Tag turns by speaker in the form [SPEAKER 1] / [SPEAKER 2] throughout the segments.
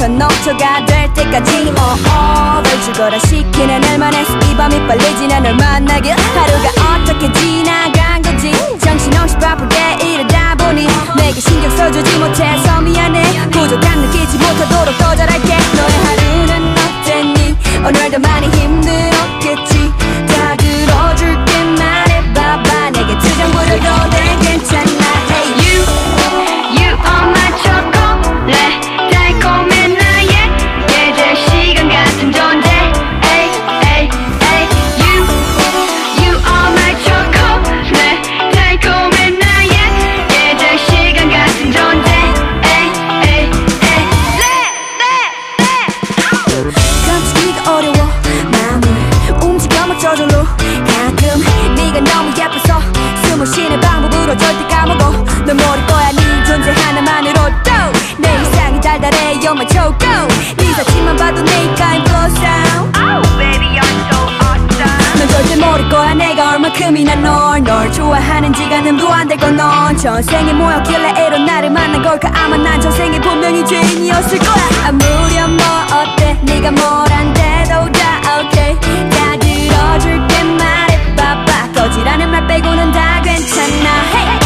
[SPEAKER 1] 새벽부터 녹초가 될 때까지 어어 널 죽어라 시키는 날만 해서 이 밤이 빨리 지나 널 만나길. 하루가 어떻게 지나간 건지 정신없이 바쁘게 일하다 보니 내게 신경 써주지 못해서 미안해 부족한 느끼지 못하도록 더 잘할게. 너의 하루는 어땠니? 오늘도 많이 힘들었겠 얼마큼이나 널, 널 좋아하는지가 늠도 안 될 건 넌 전생에 뭐였길래 애로 나를 만난 걸까? 아마 난 전생에 분명히 죄인이었을 거야. 아무렴 뭐 어때? 네가 뭘 안돼도 다. 오케이. 다 들어줄게. 말해봐봐. 거지라는 말 빼고는 다 괜찮아. Hey!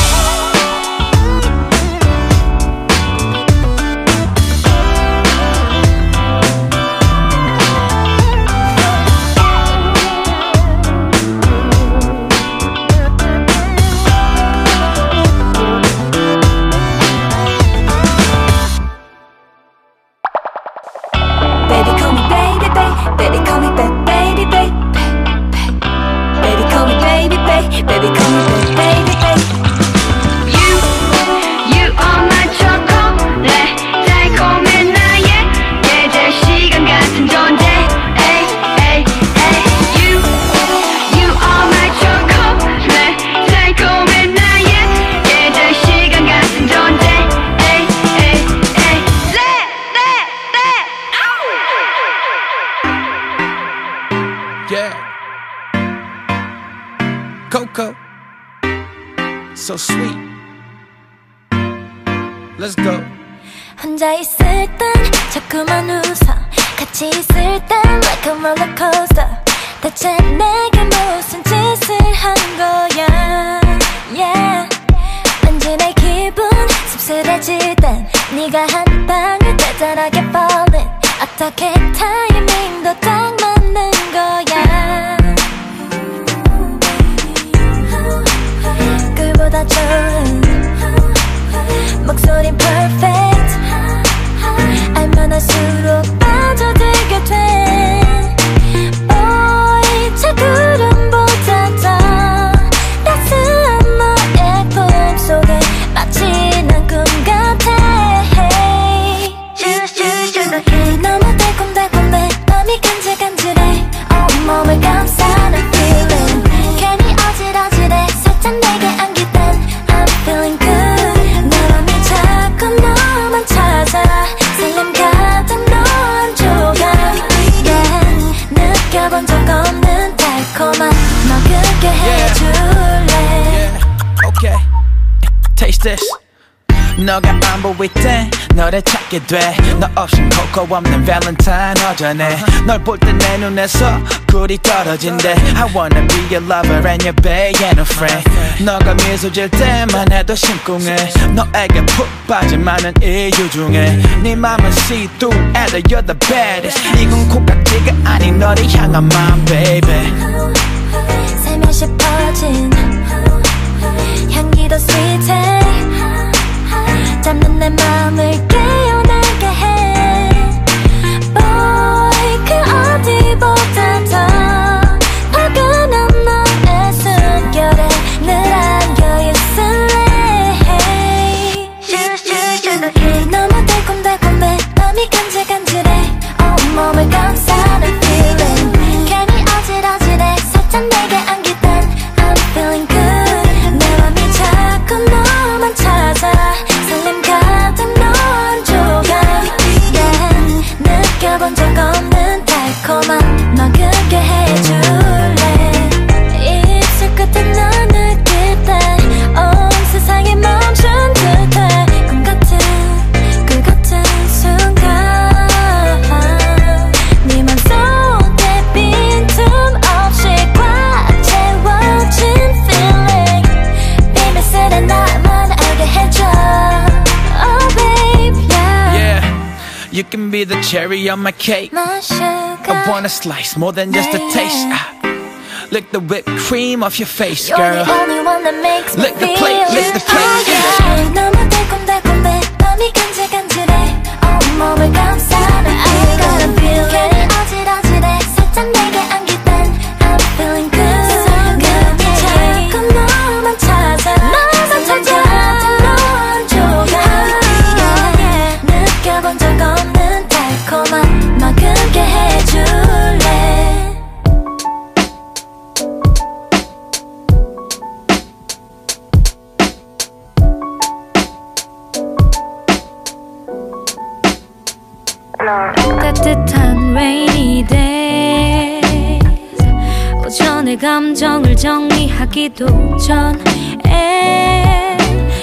[SPEAKER 2] This. 너가 안 보일 땐 너를 찾게 돼너 없인 코코 없는 발렌타인 허전해. 널 볼 때 내 눈에서 꿀이 떨어진대. I wanna be your lover and your bae and a friend. 너가 미소 질 때만 해도 심쿵해. 너에게 푹 빠진 많은 이유 중에 네 맘은 see through and you're the baddest. 이건 콩깍지가 아닌 너를 향한 마음 baby.
[SPEAKER 3] 살며시 퍼진 향기도 sweet해 잡는 내 맘을 깨어나게 해. Boy 그 어디보다 더 포근한 너의 숨결에 늘 안겨 있을래. 너무 달콤달콤해. 맘이 간질간질해.
[SPEAKER 4] You can be the cherry on my cake.
[SPEAKER 5] My sugar.
[SPEAKER 4] I want a slice more than just a taste. Ah. Lick the whipped cream off your face,
[SPEAKER 5] You're
[SPEAKER 4] girl.
[SPEAKER 5] the only one that makes me
[SPEAKER 4] Lick the
[SPEAKER 5] feel
[SPEAKER 4] plate, lick the plate,
[SPEAKER 5] yeah. 너무 달콤달콤해 맘이 간질간질해 온몸을 감싸는 I got a feeling 정리하기도 전에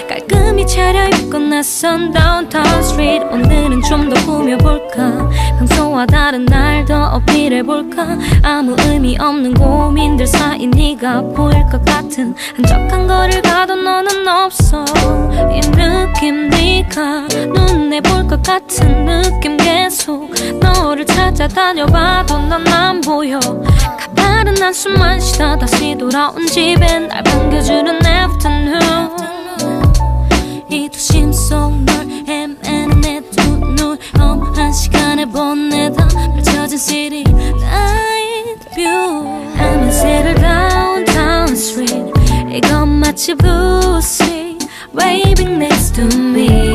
[SPEAKER 5] 깔끔히 차려입고 나선 downtown street. 오늘은 좀 더 꾸며볼까? 평소와 다른 날 더 어필해볼까? 아무 의미 없는 고민들 사이 네가 보일 것 같은 한적한 거리를 가도 너는 없어. 이 느낌 네가 눈에 볼 것 같은 느낌 계속 너를 찾아다녀봐도 넌안 보여 가파른 한숨만 쉬다 다시 돌아온 집에 날 반겨주는 afternoon 이 도심 속널 헤매는 내두눈 험한 시간을 보내다 펼쳐진 city night view I'm in settle downtown street 이건 마치 blue sea waving next to me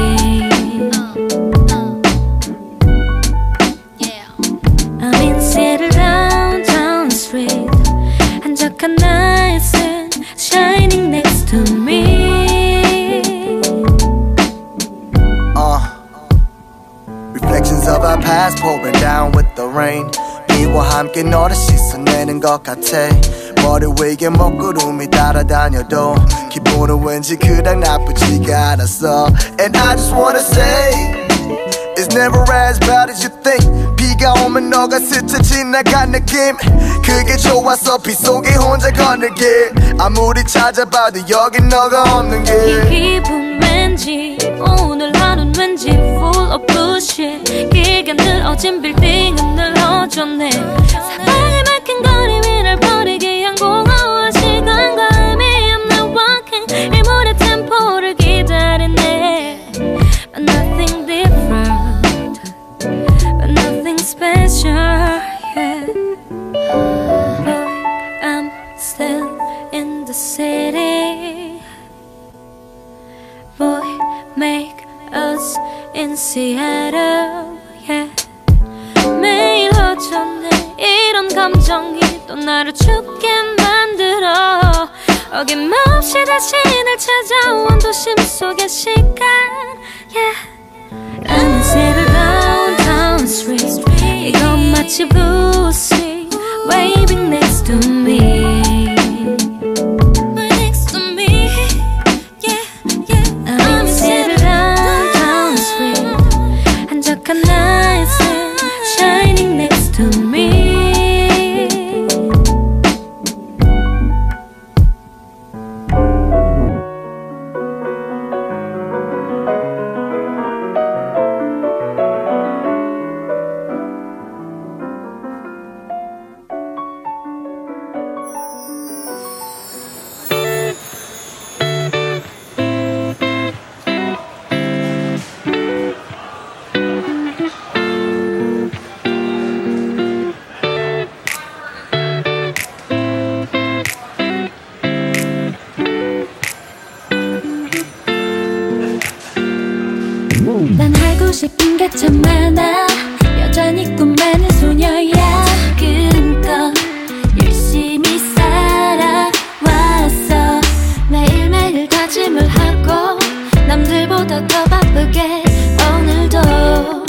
[SPEAKER 6] past pouring down with the rain. 비와 함께 너를 씻어내는 것 같아. 머리 위에 먹구름이 따라다녀도 기분은 왠지 그닥 나쁘지가 않았어. And I just wanna say. It's never as bad as you think 비가 오면 너가 스쳐 지나간 느낌 그게 좋아서 비 속에 혼자 걷는 길 아무리 찾아봐도 여긴 너가 없는 이길
[SPEAKER 5] 기분 왠지 오늘 하루는 왠지 full of bullshit. 길게 늘어진 빌딩은 늘어졌네. 사방에 막힌 거리 다짐을 하고 남들보다 더 바쁘게 오늘도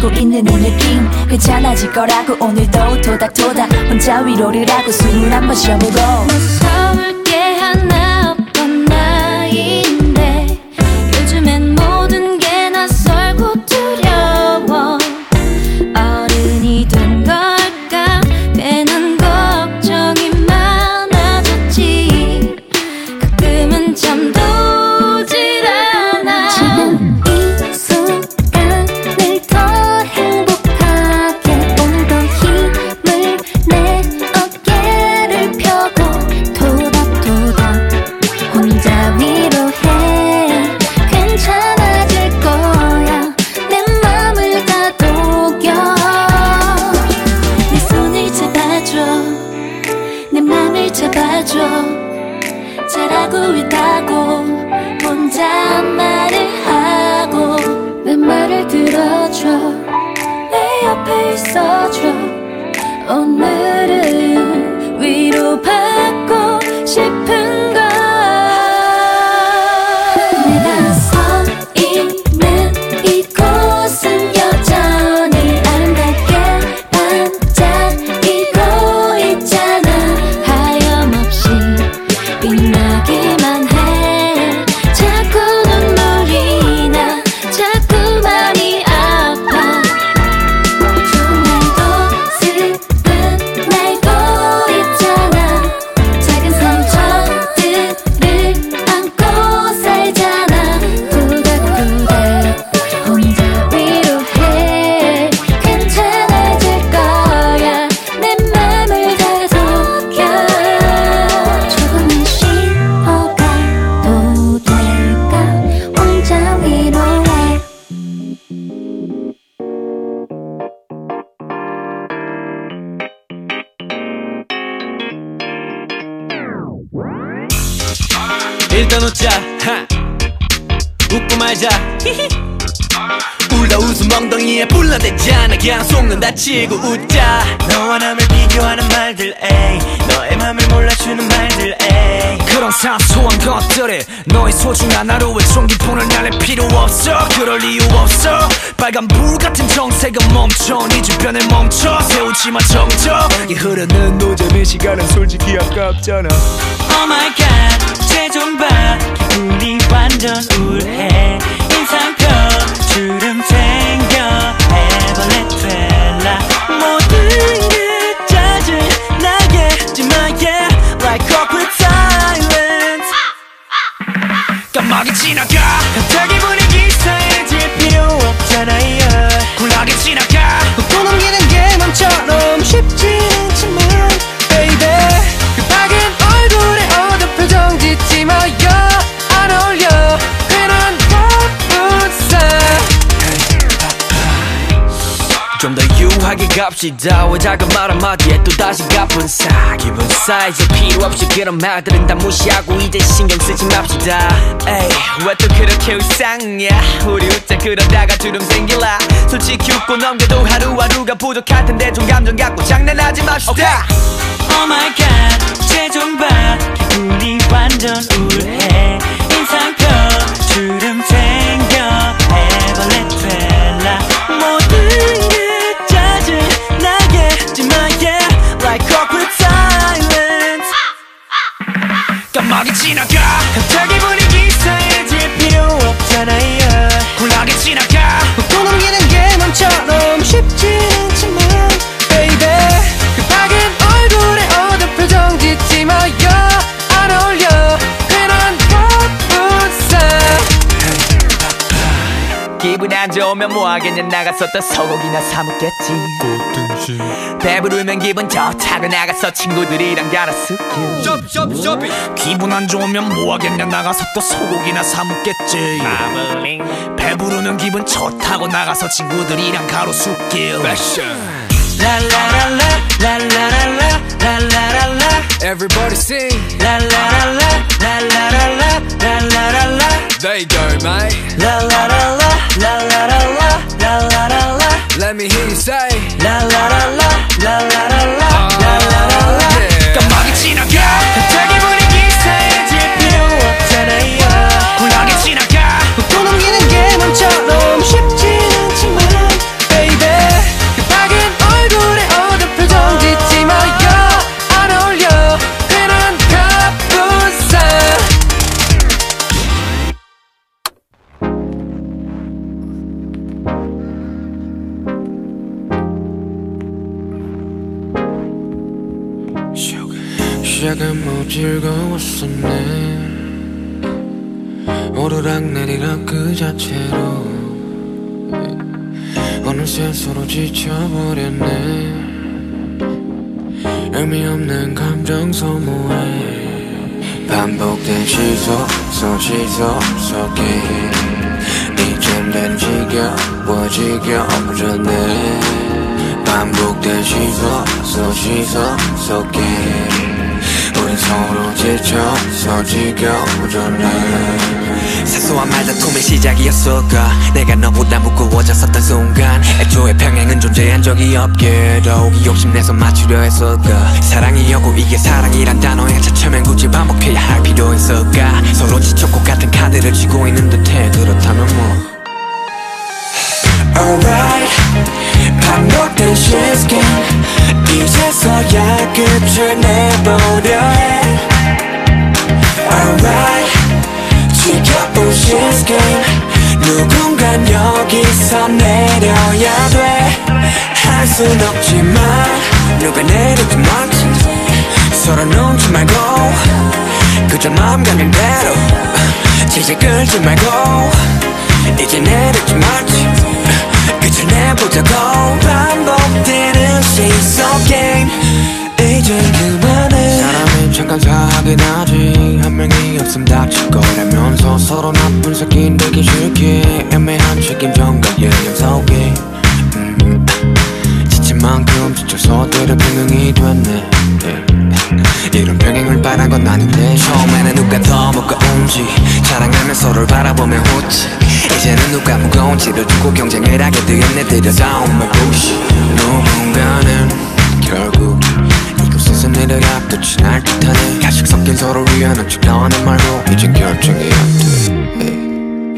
[SPEAKER 5] 가고 있는 이 느낌 괜찮아질 거라고 오늘도 도닥도닥 혼자 위로를 하고 숨을 한번 쉬어보고 잡아줘. 잘하고 있다고 혼자 말을 하고 내 말을 들어줘. 내 옆에 있어줘. 오늘 없어.
[SPEAKER 4] 그럴 이유 없어. 빨간 불 같은 정색은 멈춰. 네 주변을 멈춰. 세우지마 정적
[SPEAKER 7] 이 흐르는 노점의 시간은 솔직히 아깝잖아. Oh my god 쟤좀봐 기분이 완전 우울해. 인상표 주름 땡겨. 해벌레 될라. 모든 게 짜증나게 하지마 yeah like awkward silence.
[SPEAKER 4] 깜빡이 지나가 갑시다 왜 작은 말 한마디에 또 다시 갚은 사. 기분 사이즈 필요 없이 그런 말들은 다 무시하고 이제 신경 쓰지 맙시다. 에이 왜 또 그렇게 울상냐 우리 웃자 그러다가 주름 생길라. 솔직히 웃고 넘겨도 하루하루가 부족할 텐데 좀 감정 갖고 장난하지 맙시다.
[SPEAKER 7] Oh my god 쟤좀봐 기분이 완전 우울해. 인상표 주름 땡겨. 해벌레 될라 모든
[SPEAKER 4] 깜빡이 지나가.
[SPEAKER 7] 갑자기 분위기 이상해질 필요 없잖아요.
[SPEAKER 4] 굴하게 지나가.
[SPEAKER 7] 또 넘기는 게 맘처럼 쉽지 않지만 baby. 그 밝은 얼굴에 어두운 표정 짓지 마요. 안 어울려. 괜한 바쁜
[SPEAKER 4] 기분 안 좋으면 뭐하겠냐. 또 소고기나 사 먹겠지 배부르면 기분 좋다고 나가서 친구들이랑 갈아쓰기 기분 안 좋으면 뭐하겠냐. 나가서 또 소고기나 사 먹겠지. 배부르면 기분 좋다고 나가서 친구들이랑 가로수길.
[SPEAKER 7] 라라라라 라라라라 라라라라.
[SPEAKER 4] Everybody sing.
[SPEAKER 7] 라라라라 라라라라 라라라라.
[SPEAKER 4] There you go mate.
[SPEAKER 7] 라라라라 라라라라 라라라라
[SPEAKER 4] Let me hear you say
[SPEAKER 7] La la la
[SPEAKER 8] la la la la la la la la la 까마귀 지나가 갑자기 분위기 싸해질 필요 없잖아요 쿨하게
[SPEAKER 9] 지나 한 적이 없게 더욱이 욕심내서 맞추려 했을까? 사랑이었고 이게 사랑이란 단어에 차츰엔 굳이 반복해야 할 필요 있을까? 서로 지쳤고 같은 카드를 쥐고 있는 듯해. 그렇다면 뭐.
[SPEAKER 8] Alright. 반복된 시스템 이제서야 끝을 내보려. 해 Alright. 지켜본 시스템 누군간 여기서 내려야 돼할 순 없지만 누가 내리지 말지. 서로 눈치 말고 그저 마음 가는 대로. 질질 끌지 말고 이제 내리지 말지. 끝을 내보자고 반복되는 시속 게임. 이젠 그만해 사람이 잠깐 사하긴 하지. 한 명이 없음 다칠 거라면서 서로 나쁜 새끼 되기 싫게 애매한 책임전과 예념 속에 음, 지친 만큼 지쳐서 때려 병행이 됐네. 예. 이런 병행을 바란 건 아닌데. 처음에는 누가 더 무거운지 자랑하며 서로를 바라보며 웃지. 이제는 누가 무거운지를 두고 경쟁을 하게 되었네 들여다온 말부시 누군가는 결국 내려야 끝이 날 듯하네. 가식 섞인 서로 위하는 척 나와는 말고 이젠 결정이 안돼.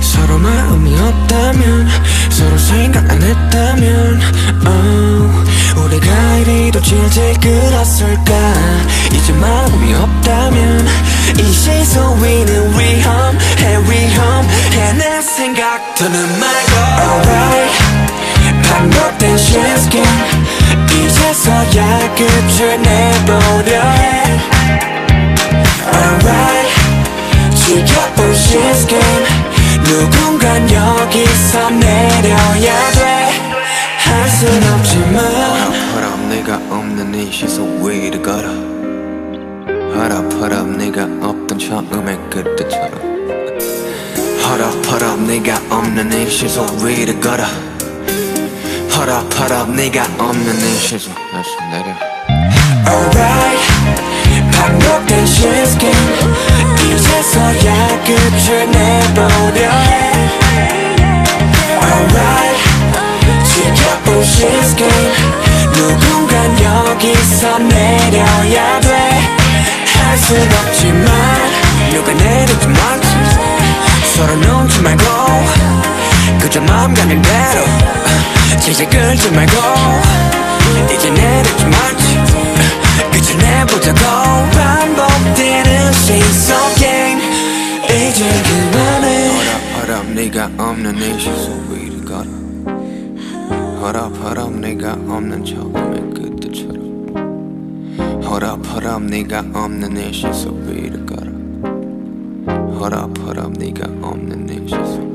[SPEAKER 8] 서로 마음이 없다면 서로 생각 안 했다면 oh, 우리가 이리도 질질 끌었을까? 이제 마음이 없다면 이 시선 위는 위험해 위험해 내 생각. 더는 말고 Alright. 반복된 시스템 이제서야 끝을 내보려. 해 Alright. 지켜본 시스템. 누군간 여기서 내려야 돼할 순 없지만. 허락 내가 없는 이 시속 위를 걸어 허락 허락 내가 없던 처음의 그때처럼. 허락 허락 내가 없는 이 시속 위를 걸어 허락 허락 내가 없는 이 시속 다시 내려. Alright 반복된 시스템. 이제서야 끝을 내보려. 해 Alright 지켜본 시스템. 누군간 여기서 내려야 돼할 순 없지만 누가 내리지 말지 서로 눈치 말고 그저 마음 가는 대로 질질 끌지 말고 이제 내리지 말지. 끝을 내보자고 반복되는 시속 게임. 이제 그만해 허락 허락 네가 없는 이 시속 위를 걸어. 허락 허락 네가 없는 처음의 그때처럼. 허락 허락 네가 없는 이 시속 위를 걸어. 허락 허락 네가 없는 이 시속에서 내려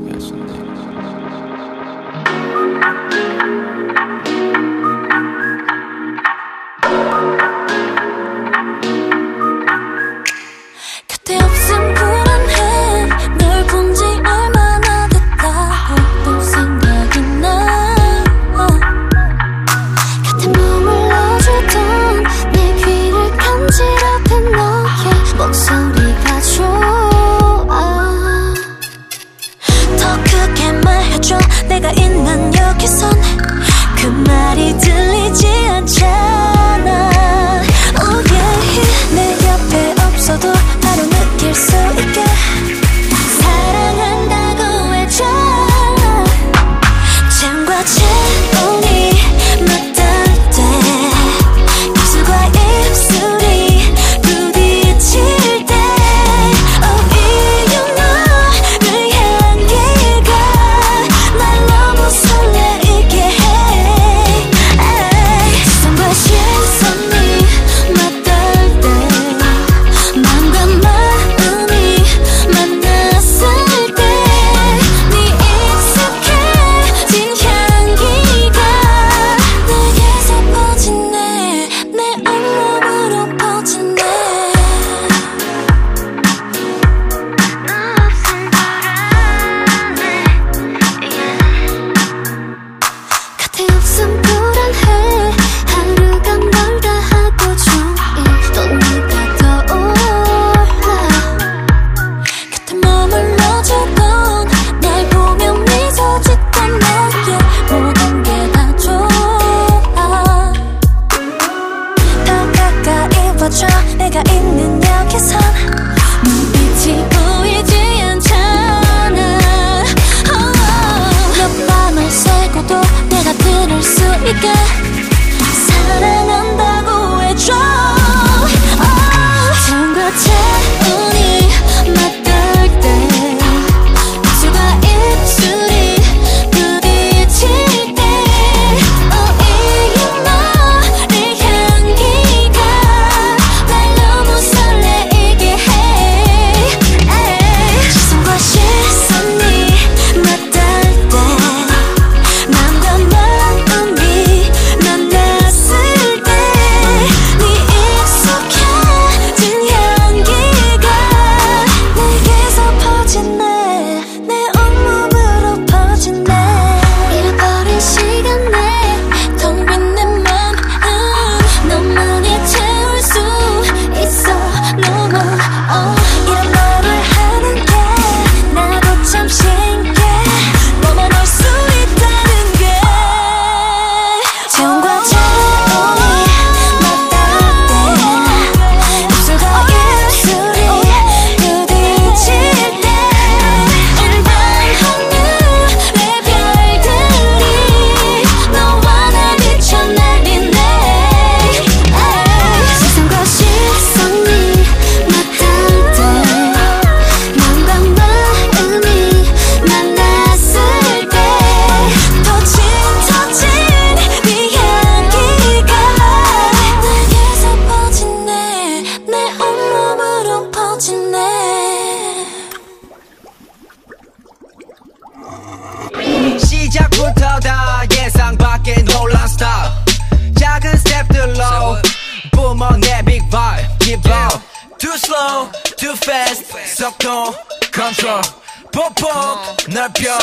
[SPEAKER 5] 바꿔줘. 내가 있는
[SPEAKER 4] 여기선 long, too fast 섞어 control 뽀뽀 넓혀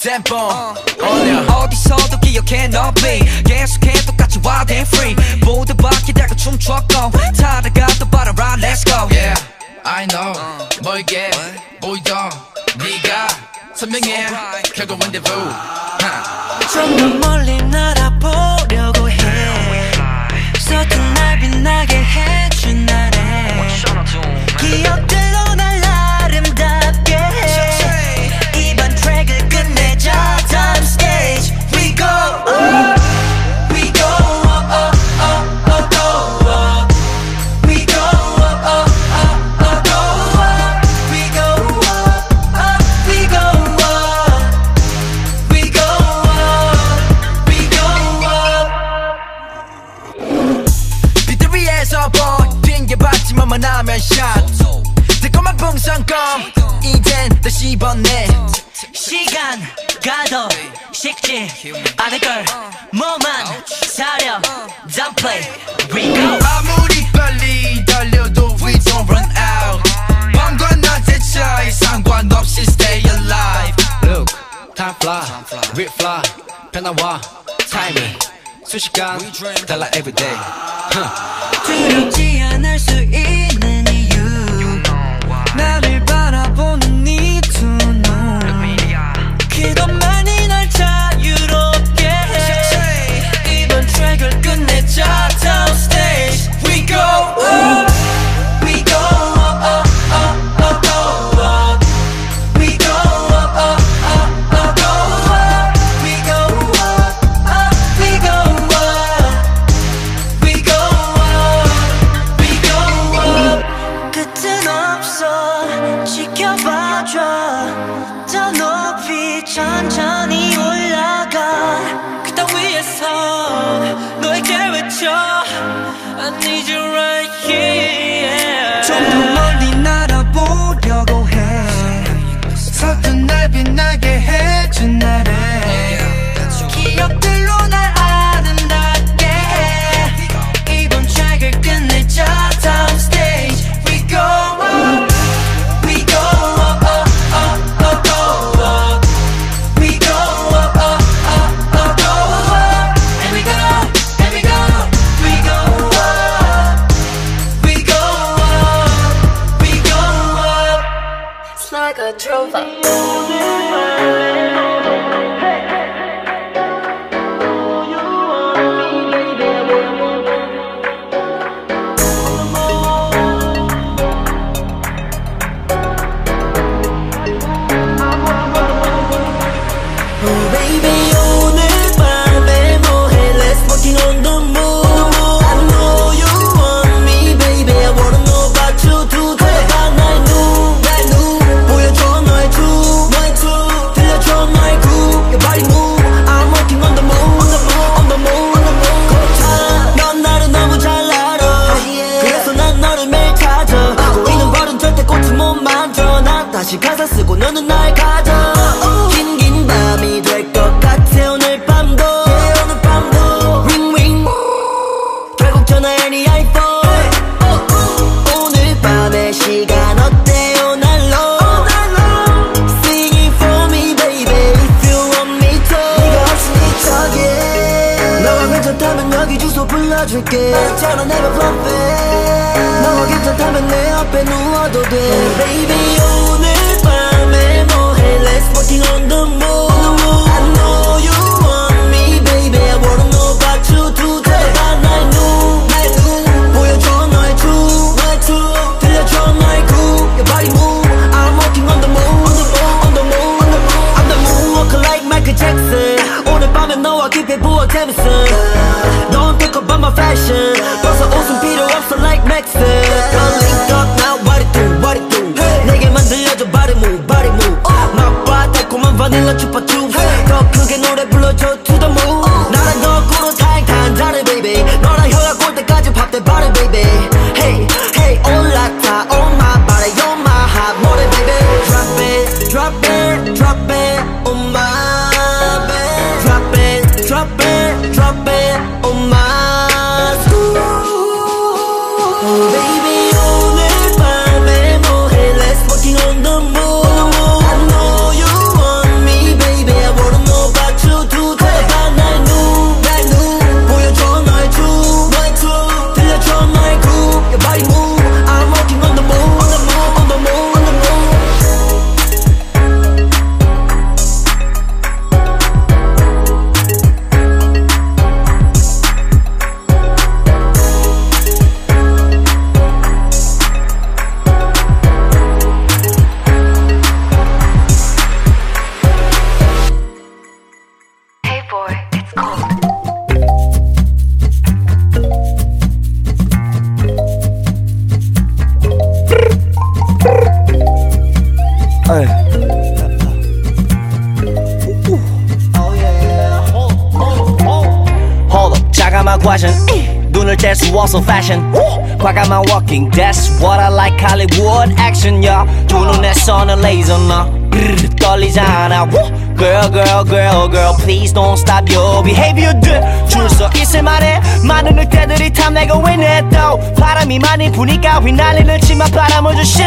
[SPEAKER 4] 템포 올려
[SPEAKER 7] 어디서도 기억해 너 b 계속해 똑같이 wild and free 모두 바뀌다가 춤추었고 타다가도 바라라 let's go
[SPEAKER 4] yeah I know 멀게 보이던 네가 선명해 결국은 대부
[SPEAKER 7] 좀더 멀리 날아보려고 해 서툰 날 빛나게 해줘 Keep a 씹어내 시간 가도 식지. 않을 걸 몸만 사려. Don't play. We go.
[SPEAKER 4] 아무리 빨리 달려도 we don't run out. 밤과 낮의 차이 상관없이 stay alive.
[SPEAKER 10] Look time fly. We fly. 변화와. Timing. 순식간 달라 everyday.
[SPEAKER 7] 두렵지 않을 수 있는 천천히 올라가 그땅 위에서 너에게 외쳐 I need you right here 안아줄게. Turn on 너가 괜찮다면 내 앞에 누워도 돼. Fashion
[SPEAKER 11] 과감한 walking that's what I like Hollywood action yeah 두 눈에 쏘는 레이저 너 브르르 떨리잖아! Girl girl girl girl please don't stop your behavior 줄서 있을 만해 많은 늑대들이 탐내고 있네 또 바람이 많이 부니까 휘날리는 치마 바람을 주시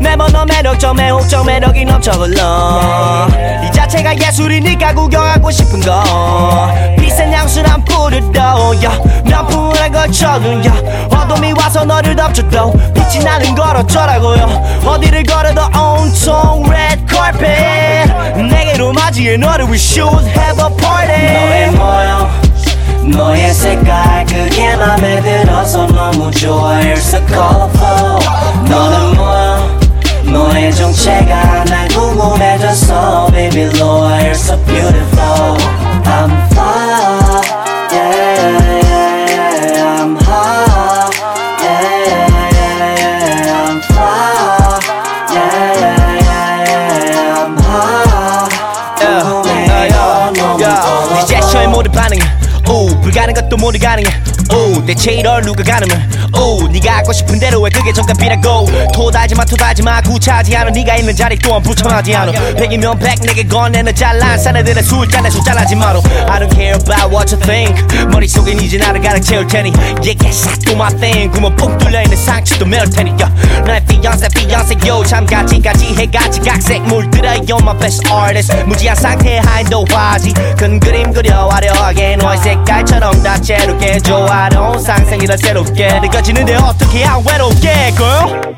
[SPEAKER 11] 매번 너 매력적 매혹적 매력이 넘쳐 흘러 이 자체가 예술이니까 구경하고 싶은 거. 비싼 향수를 안 뿌려도 야 명품을 걸쳐도 야 어둠이 와서 너를 덮쳐도 빛이 나는 걸 어쩌라고요. 어디를 걸어도 온통 red carpet. 내게로 맞이해 너를 we should have a party. 너의 모양 너의 색깔 그게 맘에 들어서 너무 좋아 You're so colorful 너는 뭐야 너의 정체가 날 궁금해졌어 Baby Lord You're so beautiful I'm fly yeah, yeah, yeah, I'm high yeah, yeah, yeah, yeah, I'm fly yeah, yeah, yeah, yeah, I'm high 궁금해 너 너무 네 제스처에 모든 반응은 오 불가능 것도 모두 가능해 오 대체 이럴 누가 가능해 오 네가 하고 싶은 대로 왜 그게 정답이라고. 토달지마 토달지마. 구차하지 않아. 네가 있는 자리 또한 부정하지 않아. 백이면 백 내게 건네는 잘난 사내들의 술잔에 손 잘라지 마로. I don't care about what you think. 머릿속엔 이제 나를 가득 채울 테니. Yeah yes I do my thing. 구멍 뽕 뚫려있는 상처도 메울 테니 yeah. 나의 fiance fiance yo 참가지까지. 해가지 각색 물들어 You're my best artist. 무지한 상태에 하인도 화지. 큰 그림 그려 화려하게 너의 색깔처럼 다채롭게 조 화로운 상상이라 새롭게 느껴지는데 어떻게 안 외롭게 girl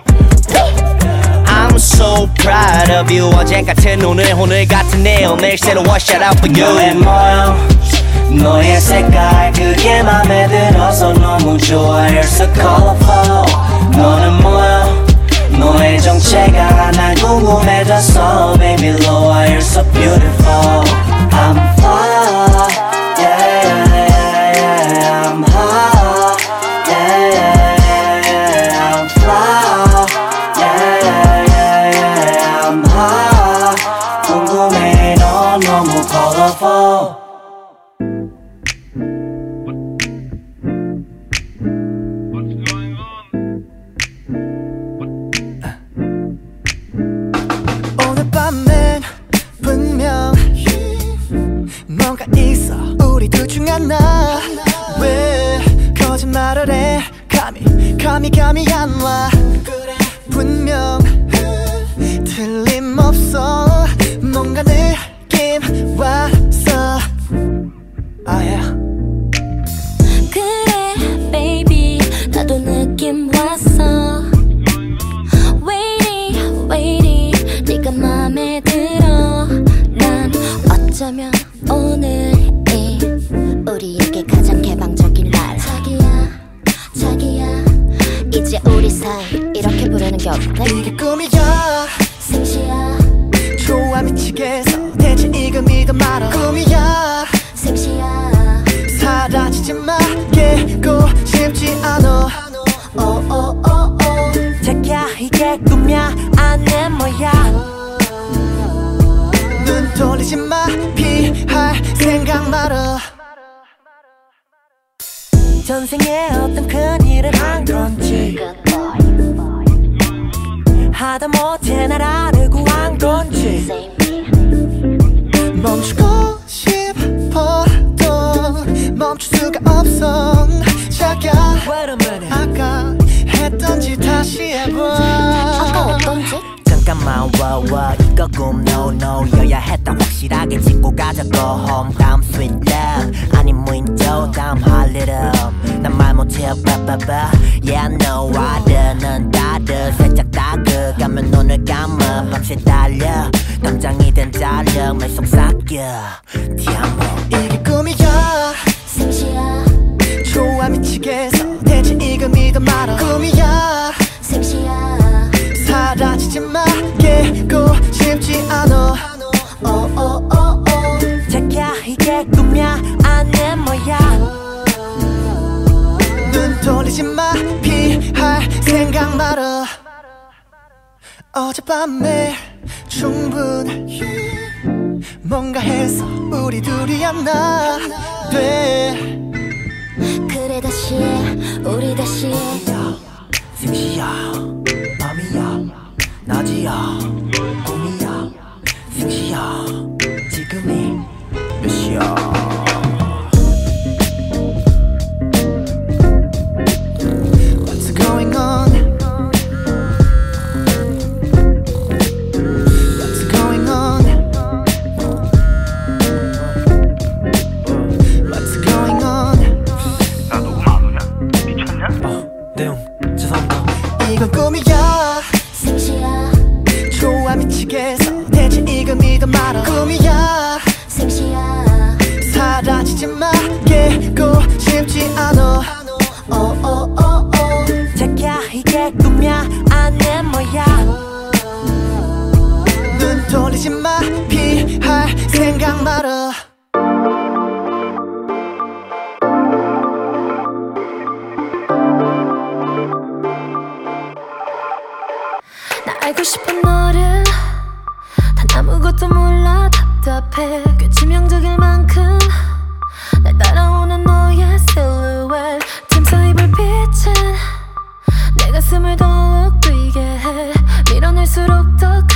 [SPEAKER 11] I'm so proud of you 어제 같은 오늘 오늘 같은 내일 내일 새로워 shout out for you 너의 모양 너의 색깔 그게 맘에 들어서 너무 좋아 You're so colorful 너는 뭐야 너의 정체가 날 궁금해졌어 Baby Lord You're so beautiful I'm fly
[SPEAKER 12] 달려. 담장이든 달려. 말 속 삭여. 디아모.
[SPEAKER 6] 이게 꿈이야.
[SPEAKER 5] 생시야.
[SPEAKER 6] 좋아 미치겠어. 대체 이거 믿어 말아 꿈이야.
[SPEAKER 5] 생시야.
[SPEAKER 6] 사라지지 마. 깨고 싶지 않아.
[SPEAKER 5] 오오오오
[SPEAKER 6] 자기야 이게 꿈이야. 아내 뭐야. 눈 돌리지 마. 피할 생각 말아. 어젯밤에 충분해 뭔가 해서 우리 둘이 안나돼.
[SPEAKER 5] 그래 다시 우리 다시 해.
[SPEAKER 12] 생시야 밤이야 낮이야 꿈이야. 생시야 지금이 몇 시야?
[SPEAKER 5] 쉽지
[SPEAKER 12] 않아. 어, 어, 어, 오오오오 자기야 이게 꿈이야? 안내 뭐야? 눈 돌리지 마 피할 생각 말아.
[SPEAKER 5] 나 알고 싶은 너를 단 아무것도 몰라 답답해. 꽤 치명적일 만큼 가슴을 더욱 뛰게 해. 밀어낼수록 더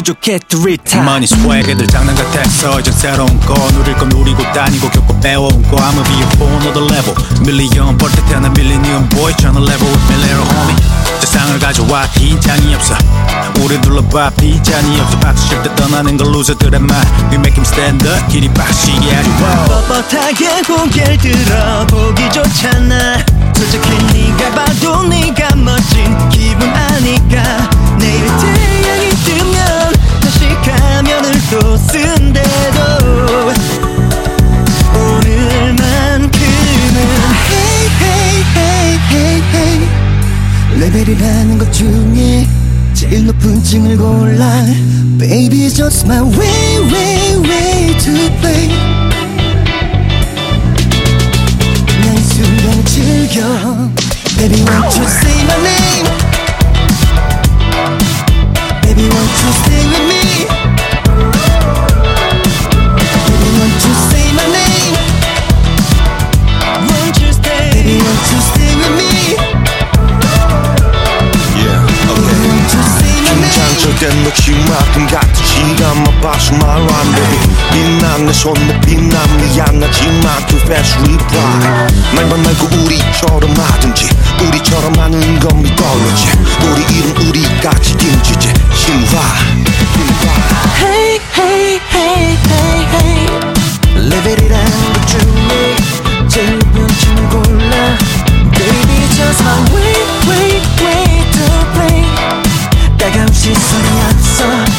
[SPEAKER 13] 부족해 to retire
[SPEAKER 2] 머니 스웩 애들 장난 같았어 이제 새로운 거 누릴 거 누리고 다니고 겪고 배워온 거. I'm a be a whole nother level. 밀리언 벌떼 태어난 밀리니엄 boy tryna level with little homie. 세상을 가져와 긴장이 없어. 우리 둘러봐 비장이 없어. 박수 칠때 떠나는 걸 루저들의 말. We make him stand up 길이 빡시게 아주
[SPEAKER 12] 뻣뻣하게 고개를 들어 보기 좋잖아 솔직히 네가 봐도 네가 멋진 기분 아니까. 내일 태양이 뜨면 가면을 또 쓴대도 오늘만큼은 Hey hey hey hey hey 레벨이라는 것 중에 제일 높은 층을 골라 Baby just my way way way to play 이 순간을 즐겨 Baby won't you say my name
[SPEAKER 14] 된 녹시만큼 같은 시간만 봐서 말로 안 돼. 빛난 내 손에 빛난 미안하지만 too fast reply 말만 말고 우리처럼 하든지 우리처럼 하는 건 믿어야지. 우리 이름 우리 같이 김치제 신화
[SPEAKER 12] Hey hey hey hey hey. 레벨이라는 것 중에 제일 높은 층을 골라. Baby just my way way way 따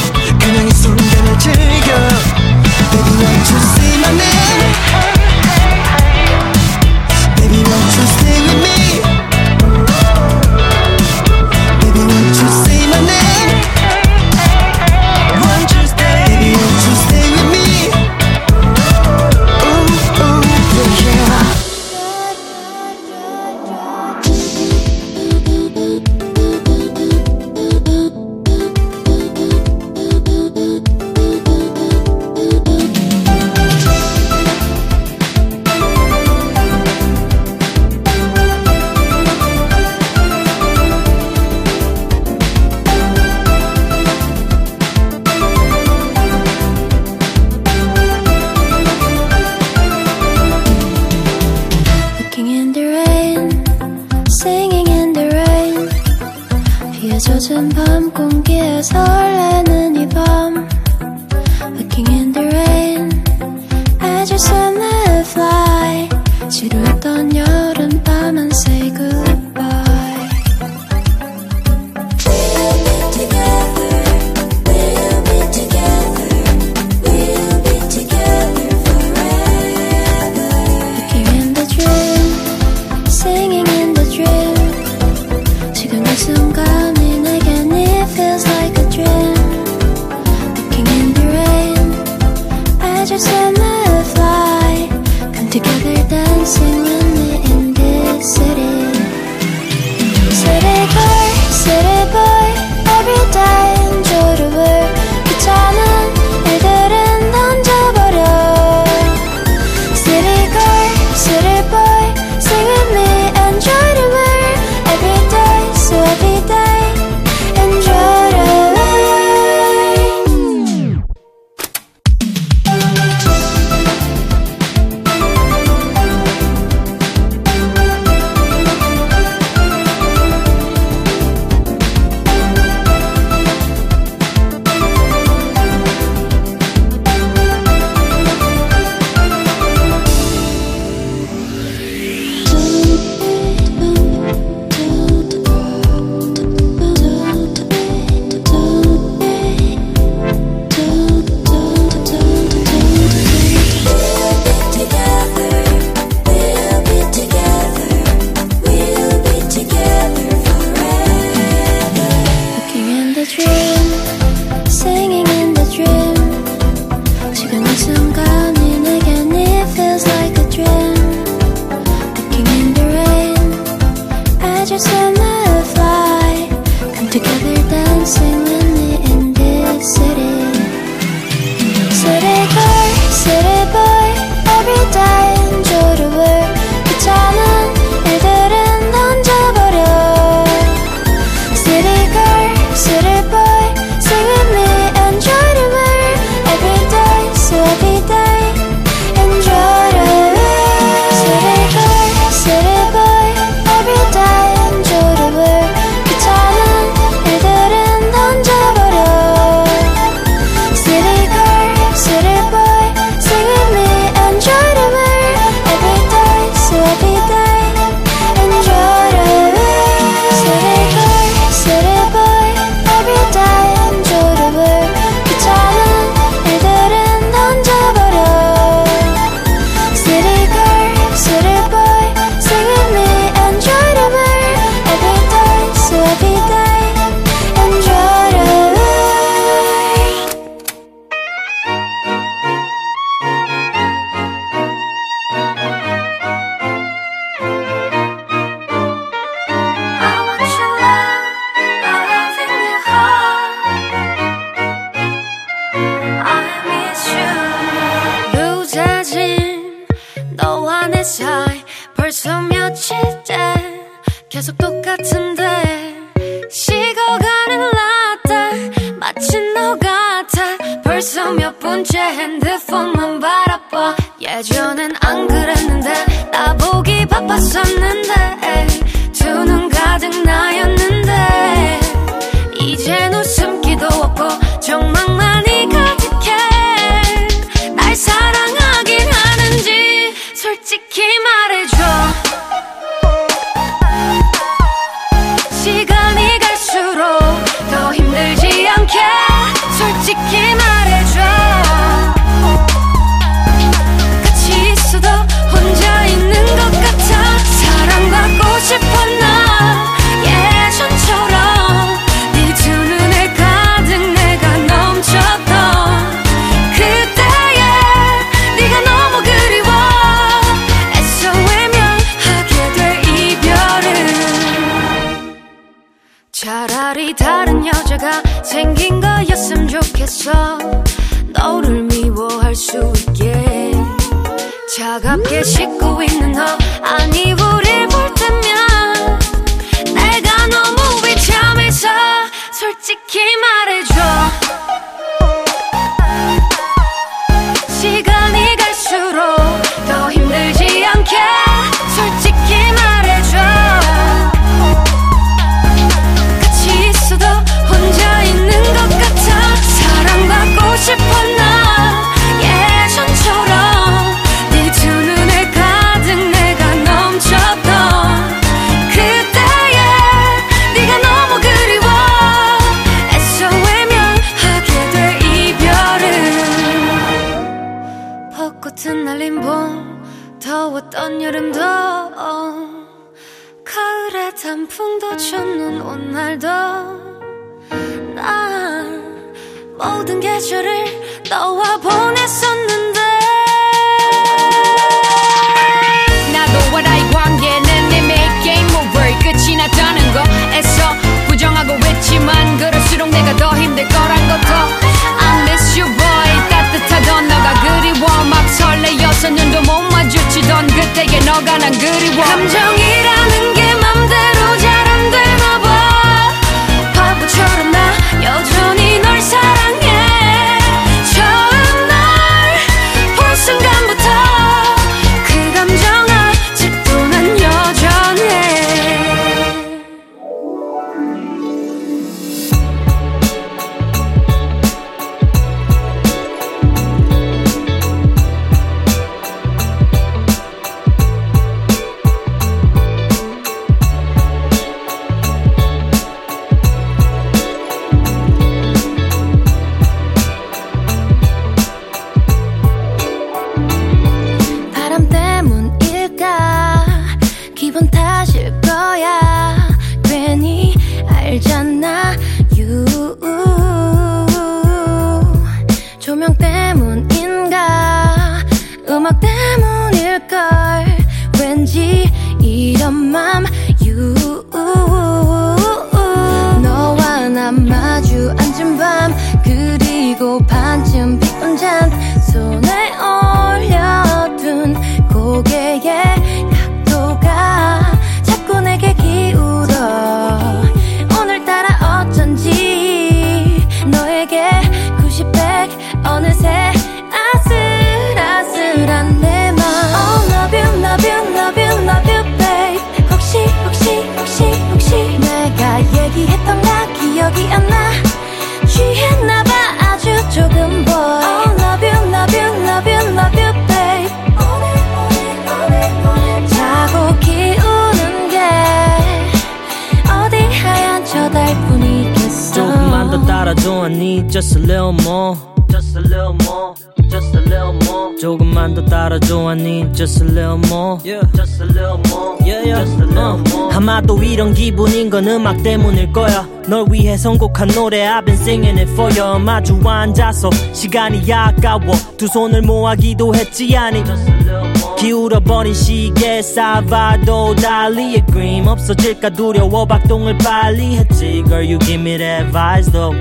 [SPEAKER 5] 그리워. 감정
[SPEAKER 15] Just a little more Just a little more Just a little more 조금만 더 따라줘 I need just a little more yeah. Just a little more yeah, yeah. Just a little uh. more 아마도 이런 기분인 건 음악 때문일 거야 널 위해 선곡한 노래 I've been singing it for you 마주 앉아서 시간이 아까워 두 손을 모아기도 했지 아니 기울어버린 시계 살바도 달리의 그림 없어질까 두려워 박동을 빨리 했지 Girl you give me that advice though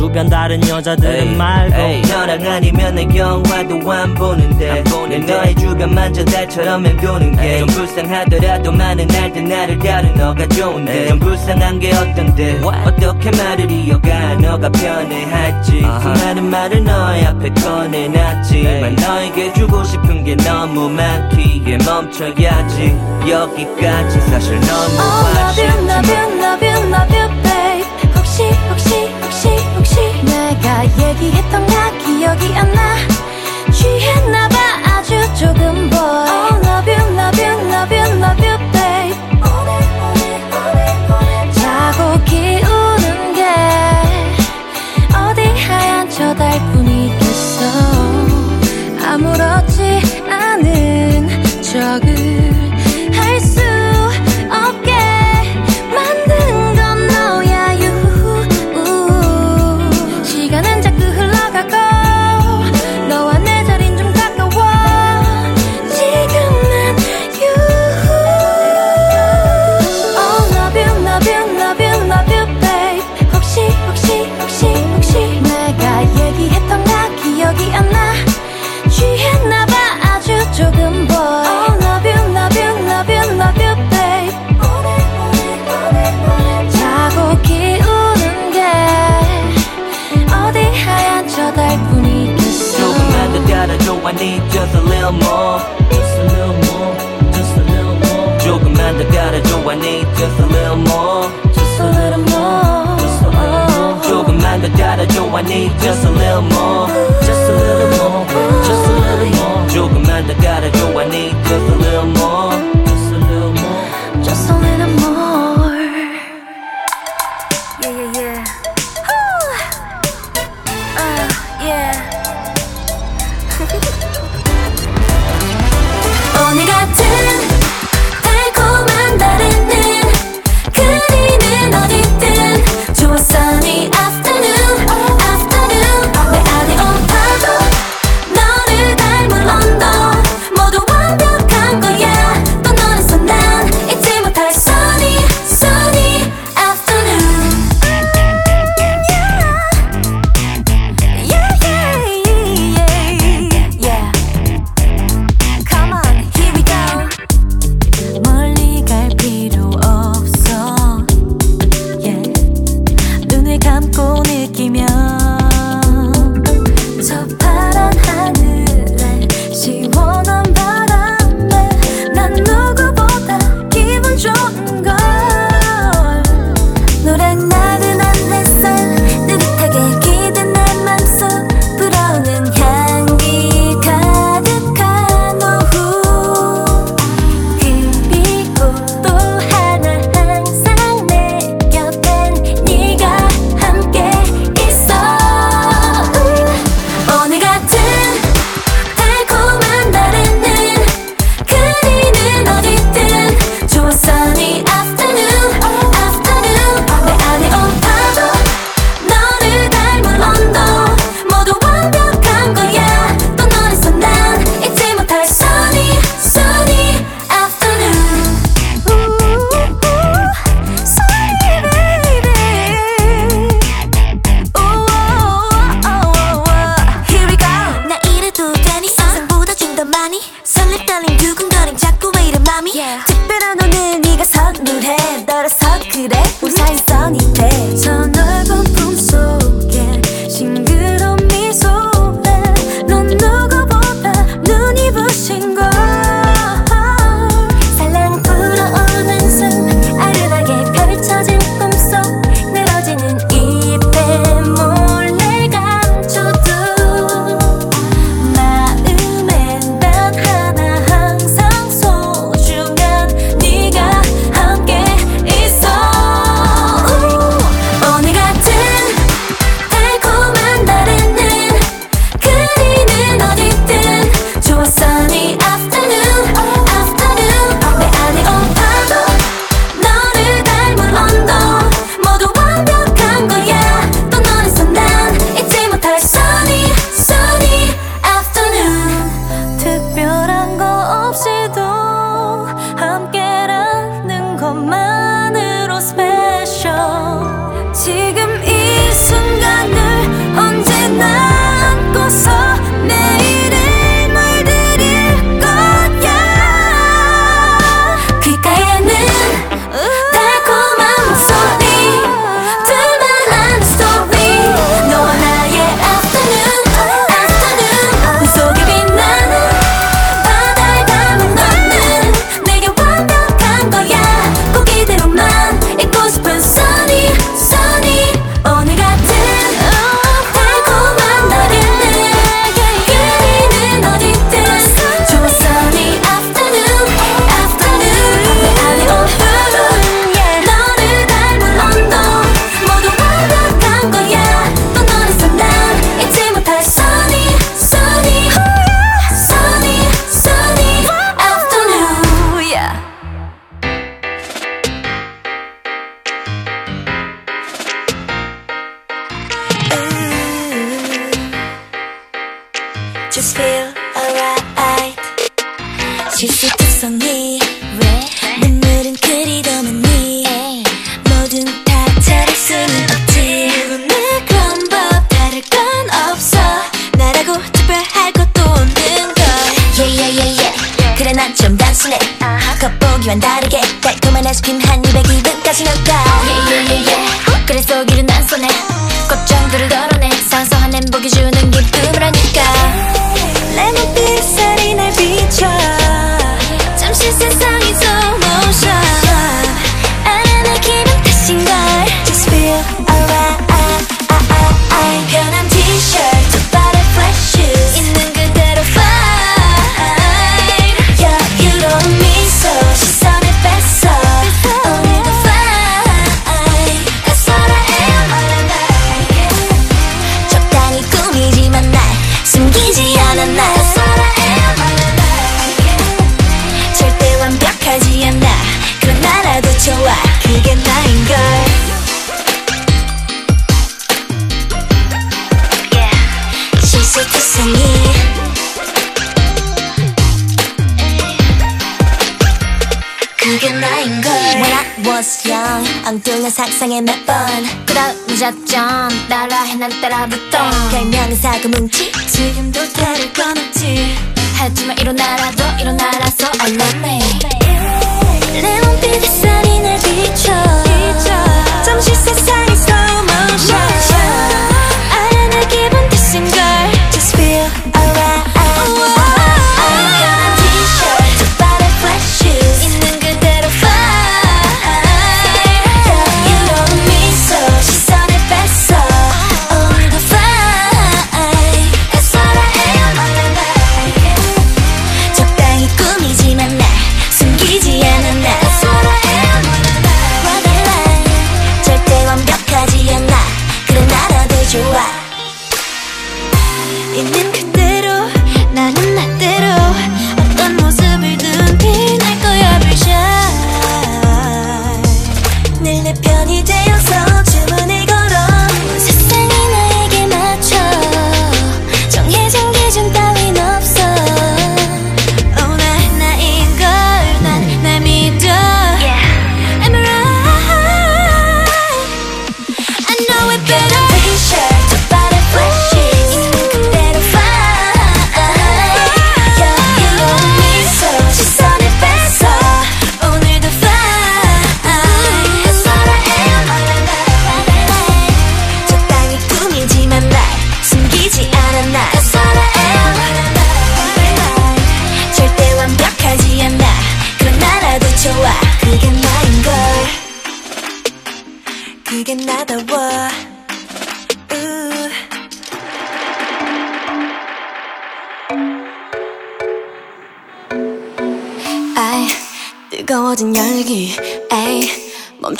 [SPEAKER 15] 주변 다른 여자들은 말고
[SPEAKER 16] 너랑 아니면 내 영화도 안 보는데 내 너의 주변 만져 달처럼 맴도는 게 좀 불쌍하더라도 많은 날들 나를 다룬 너가 좋은데 좀 불쌍한 게 어떤데? 어떻게 말을 이어가 너가 편해할지? 수많은 말을 너의 앞에 꺼내놨지만 너에게 주고 싶은 게 너무 많기에 멈춰야지. 여기까지. 사실 너무
[SPEAKER 5] love you love
[SPEAKER 16] 아쉽지만
[SPEAKER 5] 혹시 혹시 혹시 혹시 내가 얘기했던 나 기억이 안 나? 취했나
[SPEAKER 3] 낯선
[SPEAKER 17] 따라해 난 따라붙어
[SPEAKER 3] 갈면의 사고 뭉치. 지금도 다를 건 없지.
[SPEAKER 17] 하지만 일어나라도 일어나라서 I love me.
[SPEAKER 3] 내 원빛 햇살이 날 비춰.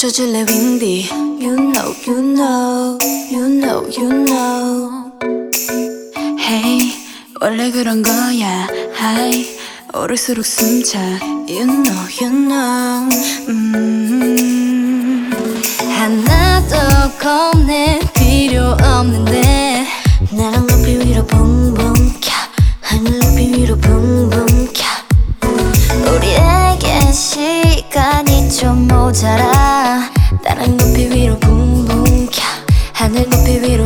[SPEAKER 3] 멈춰줄래 윈디 You know you know you know you know Hey 원래 그런 거야 Hi 오를수록 숨차 You know you know 음. 하나도 겁내 필요 없는데 나랑 높이 위로 봉 Anhelo vivir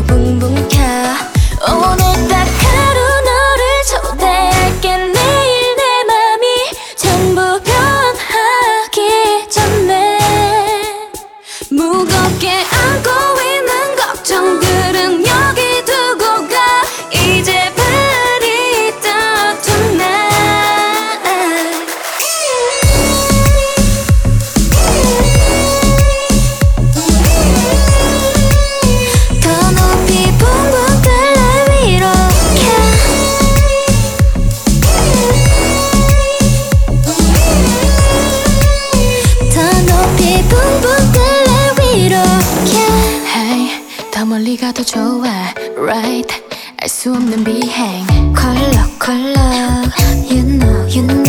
[SPEAKER 3] right. I assume them be hang Color, color. You know, you know.